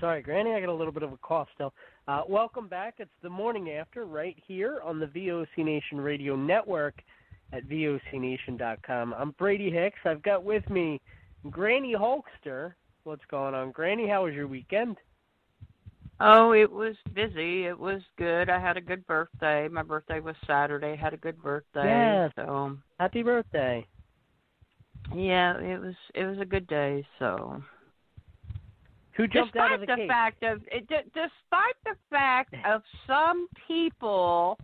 Sorry, Granny, I got a little bit of a cough still. Uh, welcome back. It's the morning after right here on the VOC Nation Radio Network at VOCNation.com. I'm Brady Hicks. I've got with me Granny Hulkster. What's going on, Granny? How was your weekend? Oh, it was busy. It was good. I had a good birthday. My birthday was Saturday. Had a good birthday. Yes. So happy birthday. Yeah, it was it was a good day. So who jumped despite out of the, the fact of it, d- despite the fact of some people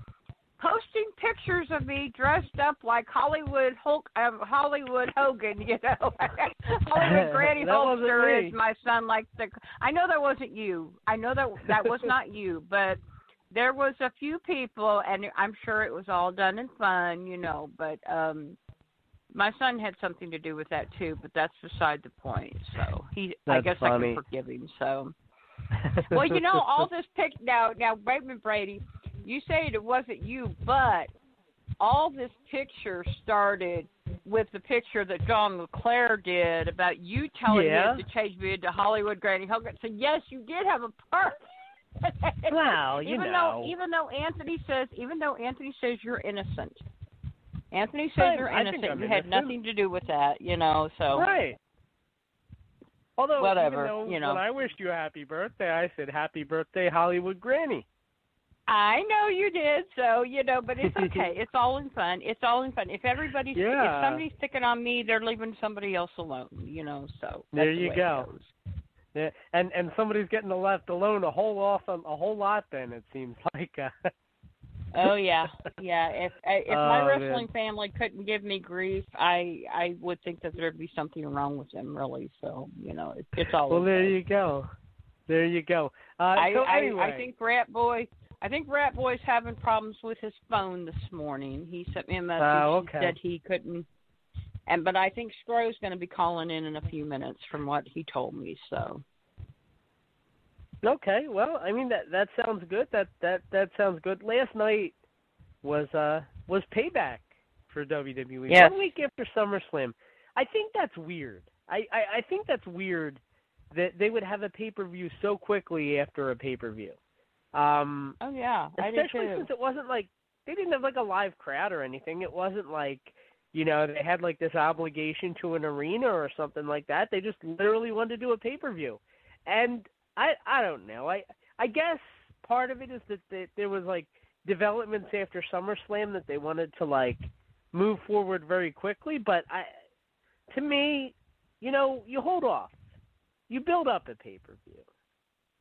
posting pictures of me dressed up like Hollywood Hulk, uh, Hollywood Hogan, you know, Hollywood Granny Hulkster is my son. Like the, I know that wasn't you. I know that that was not you, but there was a few people, and I'm sure it was all done in fun, you know. But um my son had something to do with that too, but that's beside the point. So he, I That's guess I funny. can forgive him. So well, you know, all this pic now now Raymond Brady, you say it wasn't you, but all this picture started with the picture that John LeClaire did about you telling Yeah. me to change me into Hollywood Granny Hogan. So yes, you did have a part. Well, you even know. though even though Anthony says even though Anthony says you're innocent. Anthony says you're innocent. You had nothing to do with that, you know. So Right. Although, Whatever, though you know. when I wished you a happy birthday, I said happy birthday, Hollywood Granny. I know you did, so you know, but it's okay. it's all in fun. It's all in fun. If everybody's Yeah. if somebody's picking on me, they're leaving somebody else alone, you know. So There the you it go. Yeah, and and somebody's getting left alone a whole off a whole lot. Then it seems like. Uh, Oh yeah, yeah. If if my Oh, wrestling man. family couldn't give me grief, I I would think that there'd be something wrong with them, really. So you know, it, it's all. well, there you go. There you go. Uh, I, so I anyway, I think Rat Boy. I think Rat Boy's having problems with his phone this morning. He sent me a message Oh, okay. that he couldn't. And but I think Stro's going to be calling in in a few minutes, from what he told me. So Okay, well, I mean that that sounds good. That that that sounds good. Last night was uh was payback for WWE. Yes. One week after SummerSlam. I think that's weird. I, I I think that's weird that they would have a pay per view so quickly after a pay per view. Um, oh yeah, I especially too. since it wasn't like they didn't have like a live crowd or anything. It wasn't like you know they had like this obligation to an arena or something like that. They just literally wanted to do a pay per view, and I I don't know. I I guess part of it is that that there was like developments after SummerSlam that they wanted to like move forward very quickly. But I to me, you know, you hold off. You build up a pay per view.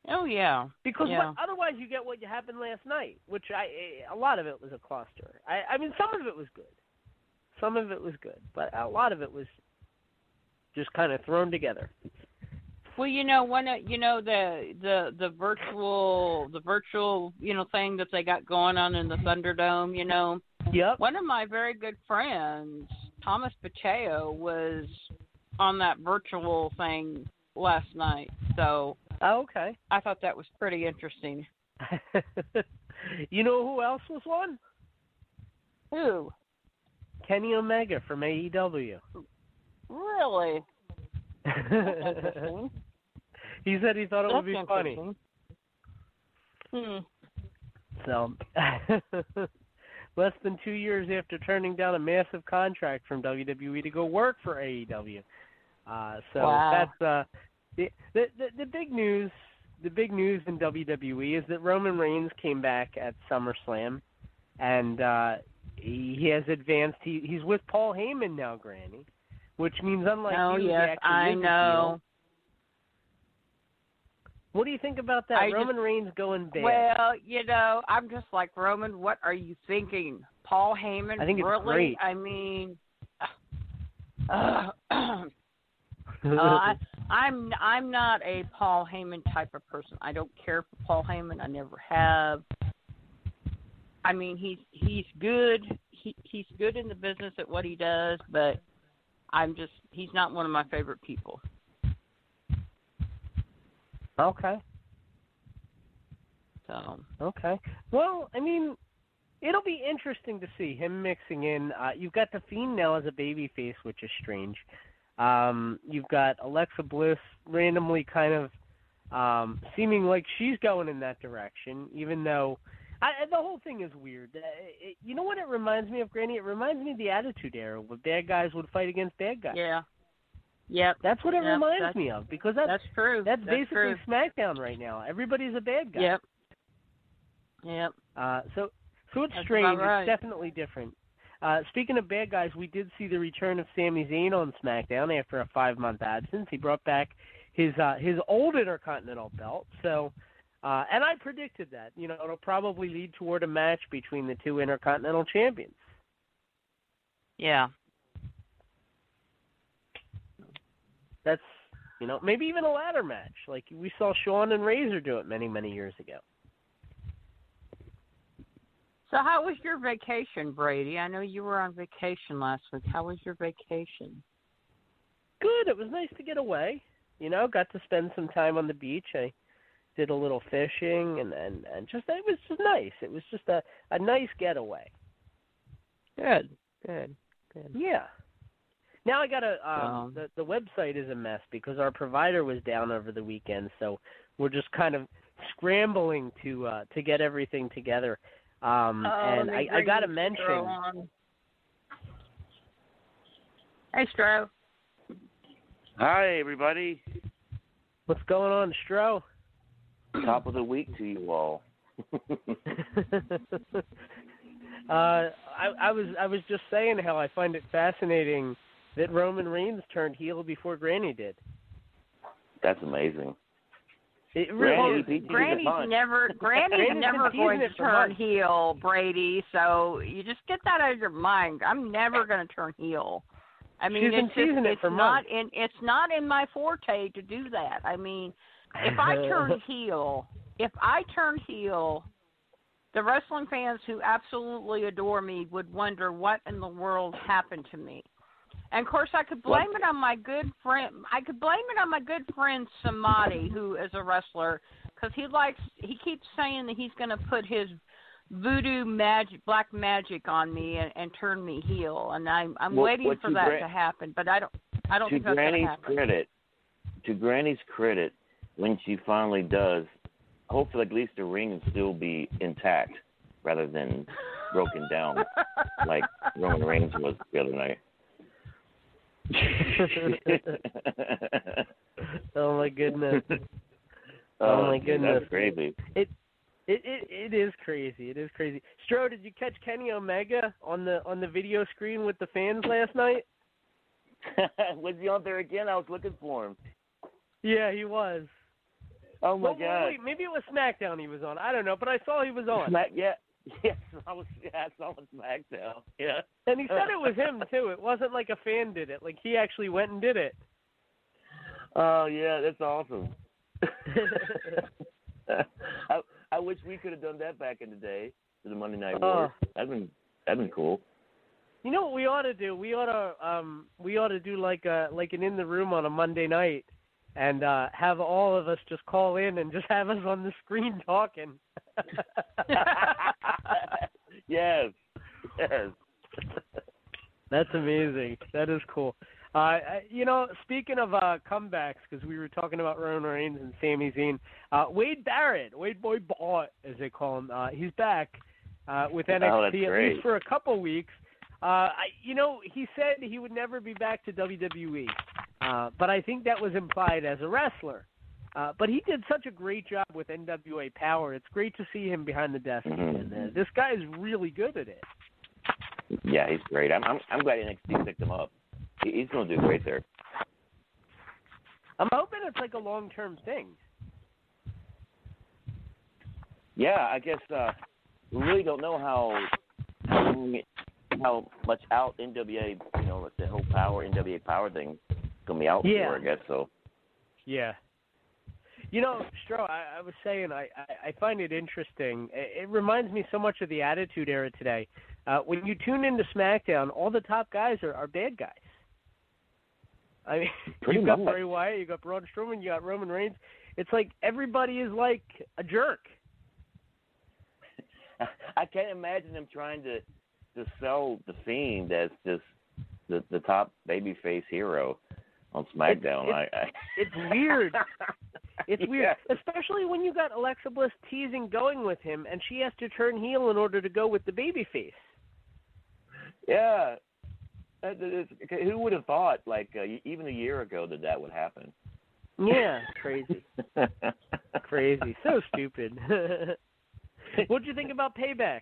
Oh yeah, Because Yeah. what, otherwise, you get what happened last night, which I a lot of it was a cluster. I, I mean, some of it was good, some of it was good, but a lot of it was just kind of thrown together. Well, you know, one of you know the the the virtual the virtual you know thing that they got going on in the Thunderdome. You know, Yep. one of my very good friends, Thomas Pacheco, was on that virtual thing last night. So Oh, okay. I thought that was pretty interesting. you know who else was one? Who? Kenny Omega from AEW. Really? he said he thought it would be funny. Hmm. So, less than two years after turning down a massive contract from WWE to go work for AEW. Uh, so Wow. that's uh, the, the the big news. The big news in WWE is that Roman Reigns came back at SummerSlam, and uh, he, he has advanced. He he's with Paul Heyman now, Granny, which means unlike oh you, yes, I know. What do you think about that? I just- Roman Reigns going bad. Well, you know, I'm just like Roman. What are you thinking, Paul Heyman? I think it's really? great. I mean, uh, uh, I, I'm I'm not a Paul Heyman type of person. I don't care for Paul Heyman. I never have. I mean, he's he's good. He he's good in the business at what he does, but I'm just he's not one of my favorite people. Okay. So Okay. Well, I mean, it'll be interesting to see him mixing in. Uh, you've got the Fiend now as a babyface, which is strange. Um, you've got Alexa Bliss randomly kind of um, seeming like she's going in that direction, even though I, the whole thing is weird. Uh, it, you know what it reminds me of, Granny? It reminds me of the Attitude Era, where bad guys would fight against bad guys. yeah, yep, That's what it Yep, reminds that's- me of because that's that's true. that's, that's basically true. SmackDown right now. Everybody's a bad guy. Yep. Yep. Uh, so, so it's strange. right. It's definitely different. Uh, speaking of bad guys, we did see the return of Sami Zayn on SmackDown after a five-month absence. He brought back his uh, his old Intercontinental belt. So, uh, and I predicted that. You know, it'll probably lead toward a match between the two Intercontinental champions. Yeah. That's you know maybe even a ladder match like we saw Shawn and Razor do it many many years ago. So how was your vacation, Brady? I know you were on vacation last week. How was your vacation? good. It was nice to get away. You know, got to spend some time on the beach. I did a little fishing and and and just it was just nice. It was just a a nice getaway. Good. Good. Good. Yeah. Now I got to um Um, the the website is a mess because our provider was down over the weekend, so we're just kind of scrambling to uh to get everything together. Um and I I got to mention Hey, Stro. Hi, everybody. what's going on, Stro. Top of the week to you all. uh, I, I was I was just saying how I find it fascinating that Roman Reigns turned heel before Granny did. That's amazing. It Granny really beat you to the Granny's never Granny's Granny's never teasing going to turn months. heel, Brady. So you just get that out of your mind. I'm never going to turn heel. I mean, She's been it's just, teasing it it's for not months. in it's not in my forte to do that. I mean, if I turn heel, if I turn heel, the wrestling fans who absolutely adore me would wonder what in the world happened to me. And of course, I could blame it on my good friend. I could blame it on my good friend Samadi, who is a wrestler, because he likes. He keeps saying that he's going to put his voodoo magic, black magic on me and, and turn me heel. And I'm I'm Well, waiting what for that Gran- to happen, but I don't. I don't to think that's going to Granny's happen. credit, to Granny's credit, when she finally does, hopefully at least the ring will still be intact rather than broken down like Roman Reigns was the other night. oh my goodness, oh, oh, my dude, goodness. that's crazy. it it it it is crazy. It is crazy. Stro, did you catch Kenny Omega on the on the video screen with the fans last night? was he on there again? I was looking for him. Yeah, he was. Oh my Well, god! wait, maybe it was SmackDown he was on. I don't know, but I saw he was on. Smack, yeah, yes, I was. Yeah, I on SmackDown. Yeah. And he said it was him too. It wasn't like a fan did it. Like he actually went and did it. Oh yeah, that's awesome. I I wish we could have done that back in the day for the Monday Night Wars. That'd been that'd been cool. You know what we ought to do? We ought to um we ought to do like a like an in the room on a Monday night and uh have all of us just call in and just have us on the screen talking. yes, yes. That's amazing. That is cool. Uh, you know, speaking of uh, comebacks, because we were talking about Roman Reigns and Sami Zayn, uh, Wade Barrett, Wade Boy Barrett, as they call him, uh, he's back uh, with NXT Oh, at least for a couple weeks. Uh, I, you know, he said he would never be back to WWE, uh, but I think that was implied as a wrestler. Uh, but he did such a great job with NWA Power. It's great to see him behind the desk. Mhm. And, uh, this guy is really good at it. Yeah, he's great. I'm I'm, I'm glad NXT picked him up. He, he's going to do great there. I'm hoping it's like a long term thing. Yeah, I guess uh, we really don't know how how how much out NWA, you know, like the whole power NWA power thing gonna be out Yeah. for. I guess so. Yeah. You know, Stro, I, I was saying I, I, I find it interesting. It, it reminds me so much of the Attitude Era today. Uh, when you tune into SmackDown, all the top guys are, are bad guys. I mean, Pretty you've got. Bray Wyatt, you got Braun Strowman, you got Roman Reigns. It's like everybody is like a jerk. I can't imagine them trying to to sell the Fiend as just the the top babyface hero on SmackDown. It's- I, I It's weird. It's weird, Yeah. especially when you got Alexa Bliss teasing going with him, and she has to turn heel in order to go with the. Yeah. That is- okay, Who would have thought, like uh, even a year ago, that that would happen? Yeah, crazy. Crazy. So stupid. What'd you think about Payback?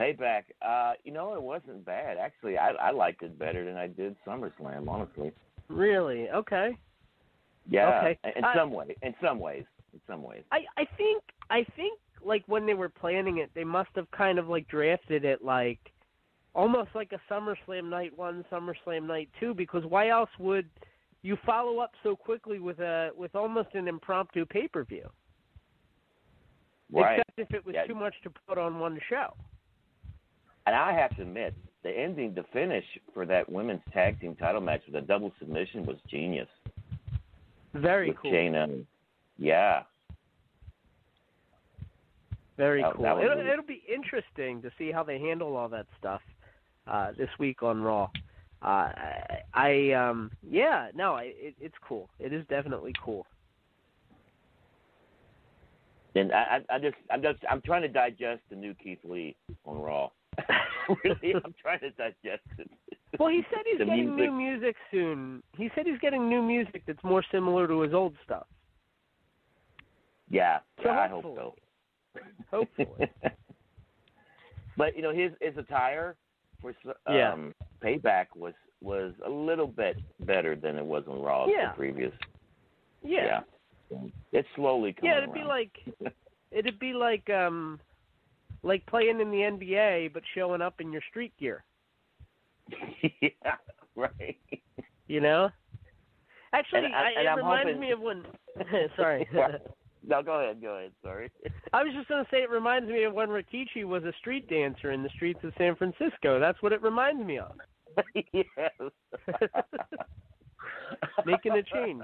Payback. Uh, you know, it wasn't bad. Actually, I, I liked it better than I did SummerSlam. Honestly. Really? Okay. Yeah. Okay. In, I- some way. In some ways. In some ways. I I think I think like when they were planning it, they must have kind of like drafted it like almost like a SummerSlam night one, SummerSlam night two, because why else would you follow up so quickly with a with almost an impromptu pay per view? Right. Except if it was Yeah. too much to put on one show. And I have to admit, the ending, the finish for that women's tag team title match with a double submission was genius. Very with cool. Shayna. Yeah. Very That- cool. that it'll, it'll be interesting to see how they handle all that stuff uh, this week on Raw. Uh, I, I um yeah no I, it, it's cool. It is definitely cool. And I, I just, I'm just, I'm trying to digest the new Keith Lee on Raw. really, I'm trying to digest it. Well, he said he's The getting music. new music soon. He said he's getting new music that's more similar to his old stuff. Yeah, So yeah I hope so. Hopefully. but you know, his his attire for s- um, Yeah. payback was was a little bit better than it was on Raw Yeah. the previous. Yeah. yeah. It's slowly coming Yeah, it'd be like it'd be like um like playing in the NBA but showing up in your street gear. yeah, right. You know? Actually, And I- and it I'm reminds hoping- me of when. sorry. no, go ahead, go ahead. Sorry. I was just going to say it reminds me of when Rikishi was a street dancer in the streets of San Francisco. That's what it reminds me of. yes. Making a change.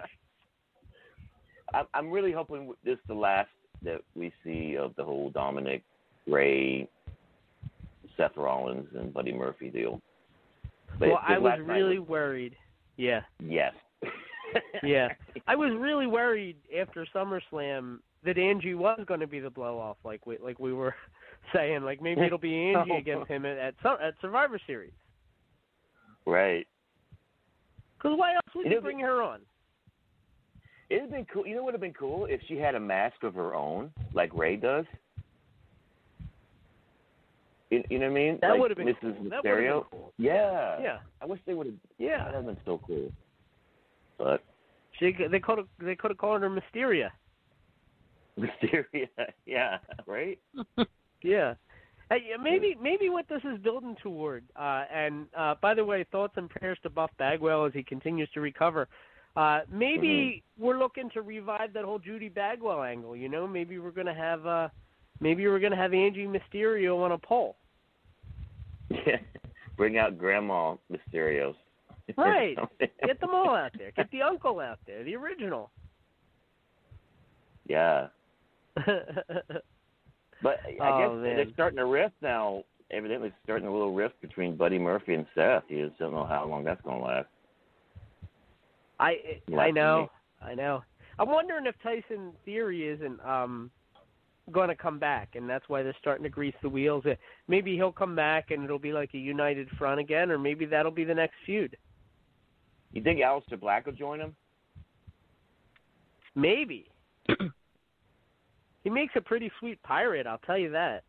I'm really hoping this is the last that we see of the whole Dominic, Ray, Seth Rollins, and Buddy Murphy deal. But well, I was really worried. Yeah, yes. yeah. I was really worried after SummerSlam that Angie was going to be the blow off, like we like we were saying. Like maybe it'll be Angie against him at at, at Survivor Series. right. Because why else would You you bring her on? It'd have been cool. You know what would have been cool if she had a mask of her own, like Ray does. You, you know what I mean? That like would have been Mrs. cool. That would have Mysterio. been cool. Yeah. Yeah, I wish they would have. yeah. That would have been so cool. But She they could have they could have called her Mysteria. Mysterio, yeah, right. Yeah. Hey, yeah, maybe maybe what this is building toward. Uh, and uh, by the way, thoughts and prayers to Buff Bagwell as he continues to recover. Uh, maybe we're looking to revive that whole Judy Bagwell angle. You know, maybe we're gonna have uh, maybe we're gonna have Angie Mysterio on a pole. Yeah. Bring out Grandma Mysterios. Right. Get them all out there. Get the uncle out there, the original. yeah. But I Oh, guess man. they're starting a rift now. Evidently, starting a little rift between Buddy Murphy and Seth. You just don't know how long that's going to last. I Lucky I know, me. I know. I'm wondering if Austin Theory isn't um going to come back, and that's why they're starting to grease the wheels. Uh, Maybe he'll come back, and it'll be like a united front again, or maybe that'll be the next feud. You think Aleister Black will join him? Maybe. he makes a pretty sweet pirate, I'll tell you that.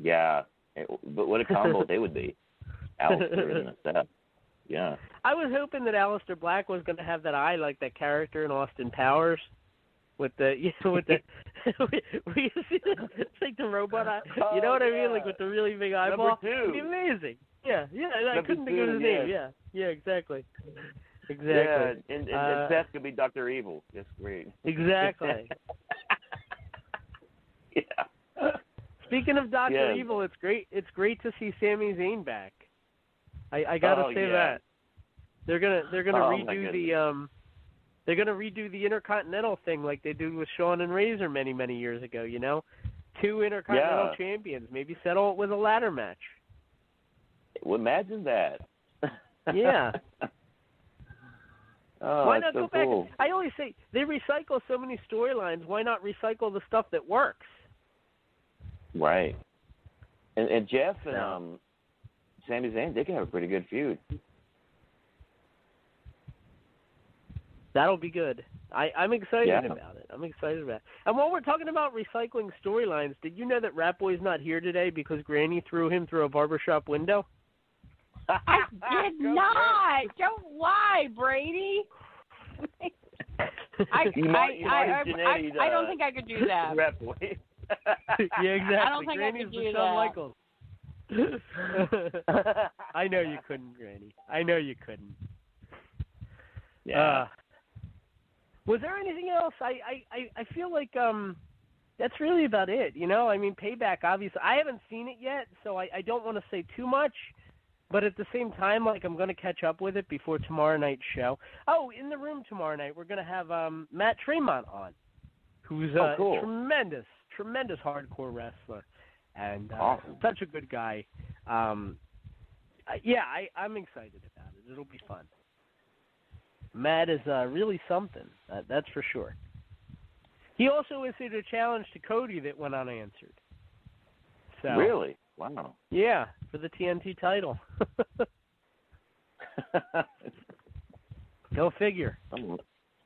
Yeah. But what a combo they would be. Aleister and Seth. Yeah. I was hoping that Aleister Black was going to have that eye like that character in Austin Powers, with the you know with the we see the, it's like the robot eye. You know Oh, what I mean? yeah. Like with the really big Number eyeball. two. It'd be amazing. Yeah, yeah. I Number couldn't think of two, his name. Yeah, yeah, exactly. Exactly. Yeah, and, and, Uh, Seth could be Doctor Evil. That's great. Exactly. yeah. Speaking of Doctor Yeah. Evil, it's great. It's great to see Sami Zayn back. I, I gotta Oh, say yeah. that they're gonna they're gonna Oh, redo the um they're gonna redo the Intercontinental thing like they did with Shawn and Razor many many years ago. You know, two Intercontinental Yeah. champions. Maybe settle it with a ladder match. Well, imagine that. Yeah. oh, why not so go back? cool. I always say they recycle so many storylines. Why not recycle the stuff that works? Right. And, and Jeff and um, Sami Zayn, they can have a pretty good feud. That'll be good. I, I'm excited Yeah. about it. I'm excited about it. And while we're talking about recycling storylines, did you know that Rat Boy's not here today because Granny threw him through a barbershop window? I did Go not. Don't lie, Brady. I, might- I, I, I, Janae, I, I don't uh, think I could do that. Rep boy. yeah, exactly. I don't think I could do the Shawn that. Michaels. I know you couldn't, Granny. I know you couldn't. yeah. Uh, was there anything else? I, I, I, feel like um that's really about it. You know, I mean, Payback. Obviously, I haven't seen it yet, so I, I don't want to say too much. But at the same time, like I'm going to catch up with it before tomorrow night's show. Oh, in the room tomorrow night, we're going to have um Matt Tremont on, who's Oh, a tremendous, tremendous hardcore wrestler, and uh, Awesome. such a good guy. Um, I- yeah, I, I'm excited about it. It'll be fun. Matt is uh, really something. Uh, that's for sure. He also issued a challenge to Cody that went unanswered. So Really? Wow. yeah, for the TNT title. Go figure. Um,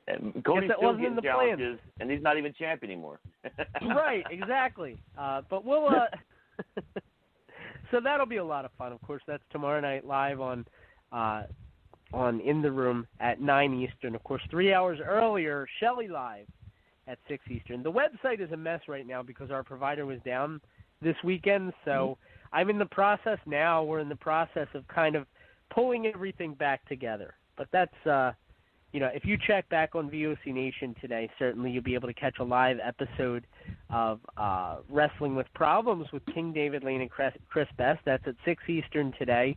and that still wasn't in getting the plan. challenges, and he's not even champ anymore. right, exactly. Uh, but we'll. Uh, so that'll be a lot of fun. Of course, that's tomorrow night live on uh, on In the Room at nine Eastern. Of course, three hours earlier, Shelly live at six Eastern. The website is a mess right now because our provider was down this weekend. So I'm in the process now. We're in the process of kind of pulling everything back together. But that's uh, you know, if you check back on VOC Nation today, certainly you'll be able to catch a live episode of uh, Wrestling with Problems with King David Lane and Chris, Chris Best. That's at 6 Eastern today.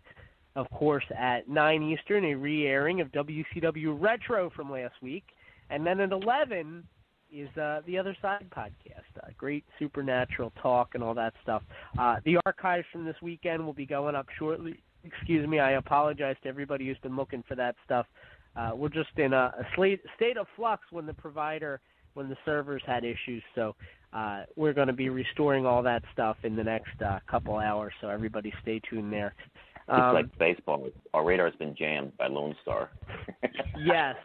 Of course, at 9 Eastern, a re airing of WCW Retro from last week. And then at 11 is uh, the Other Side podcast. Uh, great supernatural talk and all that stuff. Uh, the archives from this weekend will be going up shortly. Excuse me, I apologize to everybody who's been looking for that stuff. Uh, we're just in a, a slate, state of flux when the provider, when the servers had issues. So uh, we're going to be restoring all that stuff in the next uh, couple hours. So everybody stay tuned there. It's Um, like baseball. Our radar's been jammed by Lone Star. Yes,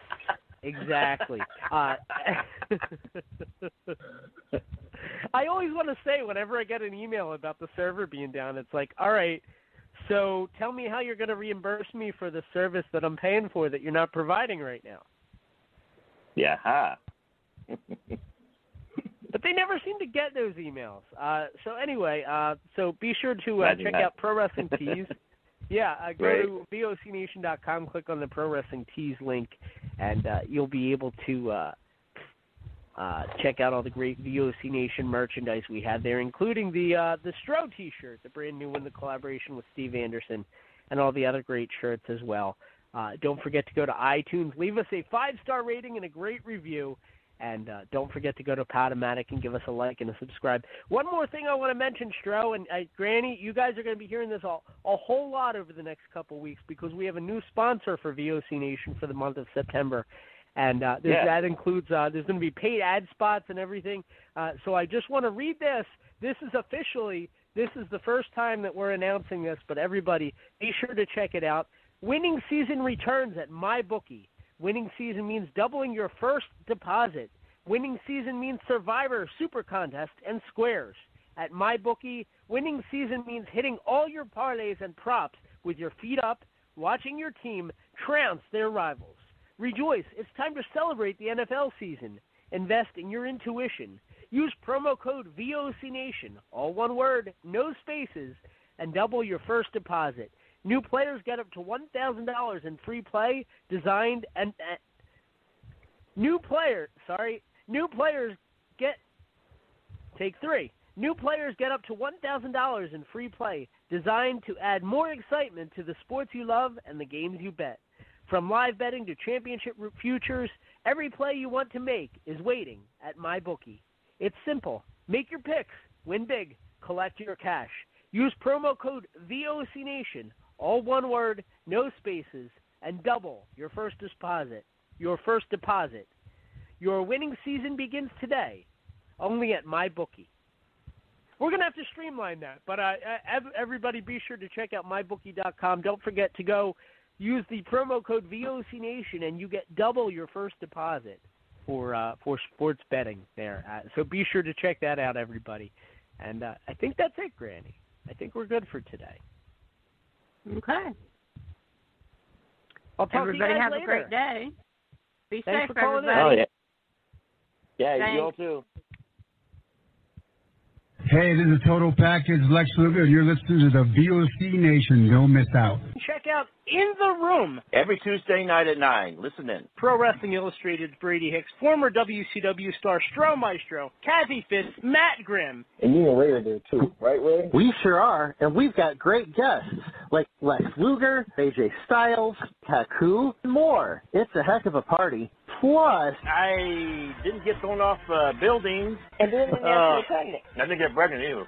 exactly. Uh, I always want to say whenever I get an email about the server being down, it's like, all right, so tell me how you're going to reimburse me for the service that I'm paying for that you're not providing right now. Yeah, ha. But they never seem to get those emails. Uh, so anyway, uh, so be sure to uh, Imagine check that. out Pro Wrestling Tees. Yeah, uh, go Right. to vocnation.com, click on the Pro Wrestling Tees link, and uh, you'll be able to uh, uh, check out all the great VOC Nation merchandise we have there, including the uh, the Stro T-shirt, the brand new one, the collaboration with Steve Anderson, and all the other great shirts as well. Uh, don't forget to go to iTunes, leave us a five star rating and a great review. And uh, don't forget to go to Podomatic and give us a like and a subscribe. One more thing I want to mention, Stro and uh, Granny, you guys are going to be hearing this all, a whole lot over the next couple weeks because we have a new sponsor for VOC Nation for the month of September. And uh, Yeah. that includes uh, there's going to be paid ad spots and everything. Uh, so I just want to read this. This is officially this is the first time that we're announcing this, but everybody be sure to check it out. Winning season returns at MyBookie. Winning season means doubling your first deposit. Winning season means Survivor, Super Contest, and Squares. At MyBookie, winning season means hitting all your parlays and props with your feet up, watching your team trounce their rivals. Rejoice, it's time to celebrate the NFL season. Invest in your intuition. Use promo code VOCNation, all one word, no spaces, and double your first deposit. New players get up to $1,000 in free play designed and uh, new player, sorry, new players get take 3. New players get up to $1,000 in free play designed to add more excitement to the sports you love and the games you bet. From live betting to championship futures, every play you want to make is waiting at MyBookie. It's simple. Make your picks, win big, collect your cash. Use promo code VOCNation, all one word, no spaces, and double your first deposit. Your first deposit. Your winning season begins today, only at MyBookie. We're going to have to streamline that, but uh, everybody be sure to check out mybookie.com. Don't forget to go use the promo code VOCNation, and you get double your first deposit for uh, for sports betting there. Uh, so be sure to check that out, everybody. And uh, I think that's it, Granny. I think we're good for today. Okay. I'll talk Everybody to you guys have later. a great day. Be Thanks safe, for everybody. Oh yeah. Yeah, you all too. Hey, this is a Total Package Lex Luger, and you're listening to the VOC Nation. Don't miss out. Check out In the Room, Every Tuesday night at nine. Listen in. Pro Wrestling Illustrated's Brady Hicks, former WCW star Stro Maestro, Kathie Fitz, Matt Grimm. And you and Ray are there too, right, Ray? We sure are, and we've got great guests like Lex Luger, AJ Styles, Taku, and more. It's a heck of a party. Plus, I didn't get thrown off uh, buildings. And then when Uh, pregnant. I didn't get pregnant either.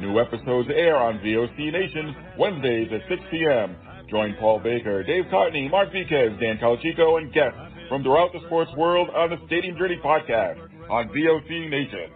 New episodes air on VOC Nation Wednesdays at 6 p.m. Join Paul Baker, Dave Cotney, Mark Viquez, Dan Calachico, and guests from throughout the sports world on the Stadium Journey podcast on VOC Nation.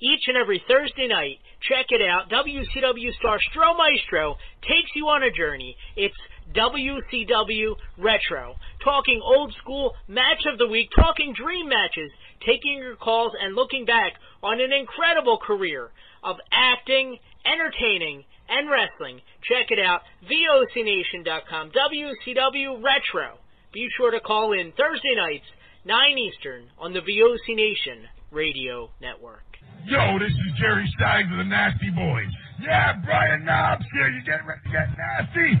Each and every Thursday night, check it out. WCW star Stro Maestro takes you on a journey. It's WCW Retro. Talking old school match of the week, talking dream matches, taking your calls and looking back on an incredible career of acting, entertaining, and wrestling. Check it out. VOCNation.com. WCW Retro. Be sure to call in Thursday nights, 9 Eastern, on the VOC Nation Radio Network. Yo, this is Jerry Stein of the Nasty Boys. Yeah, Brian Knobbs here. You getting ready to get nasty?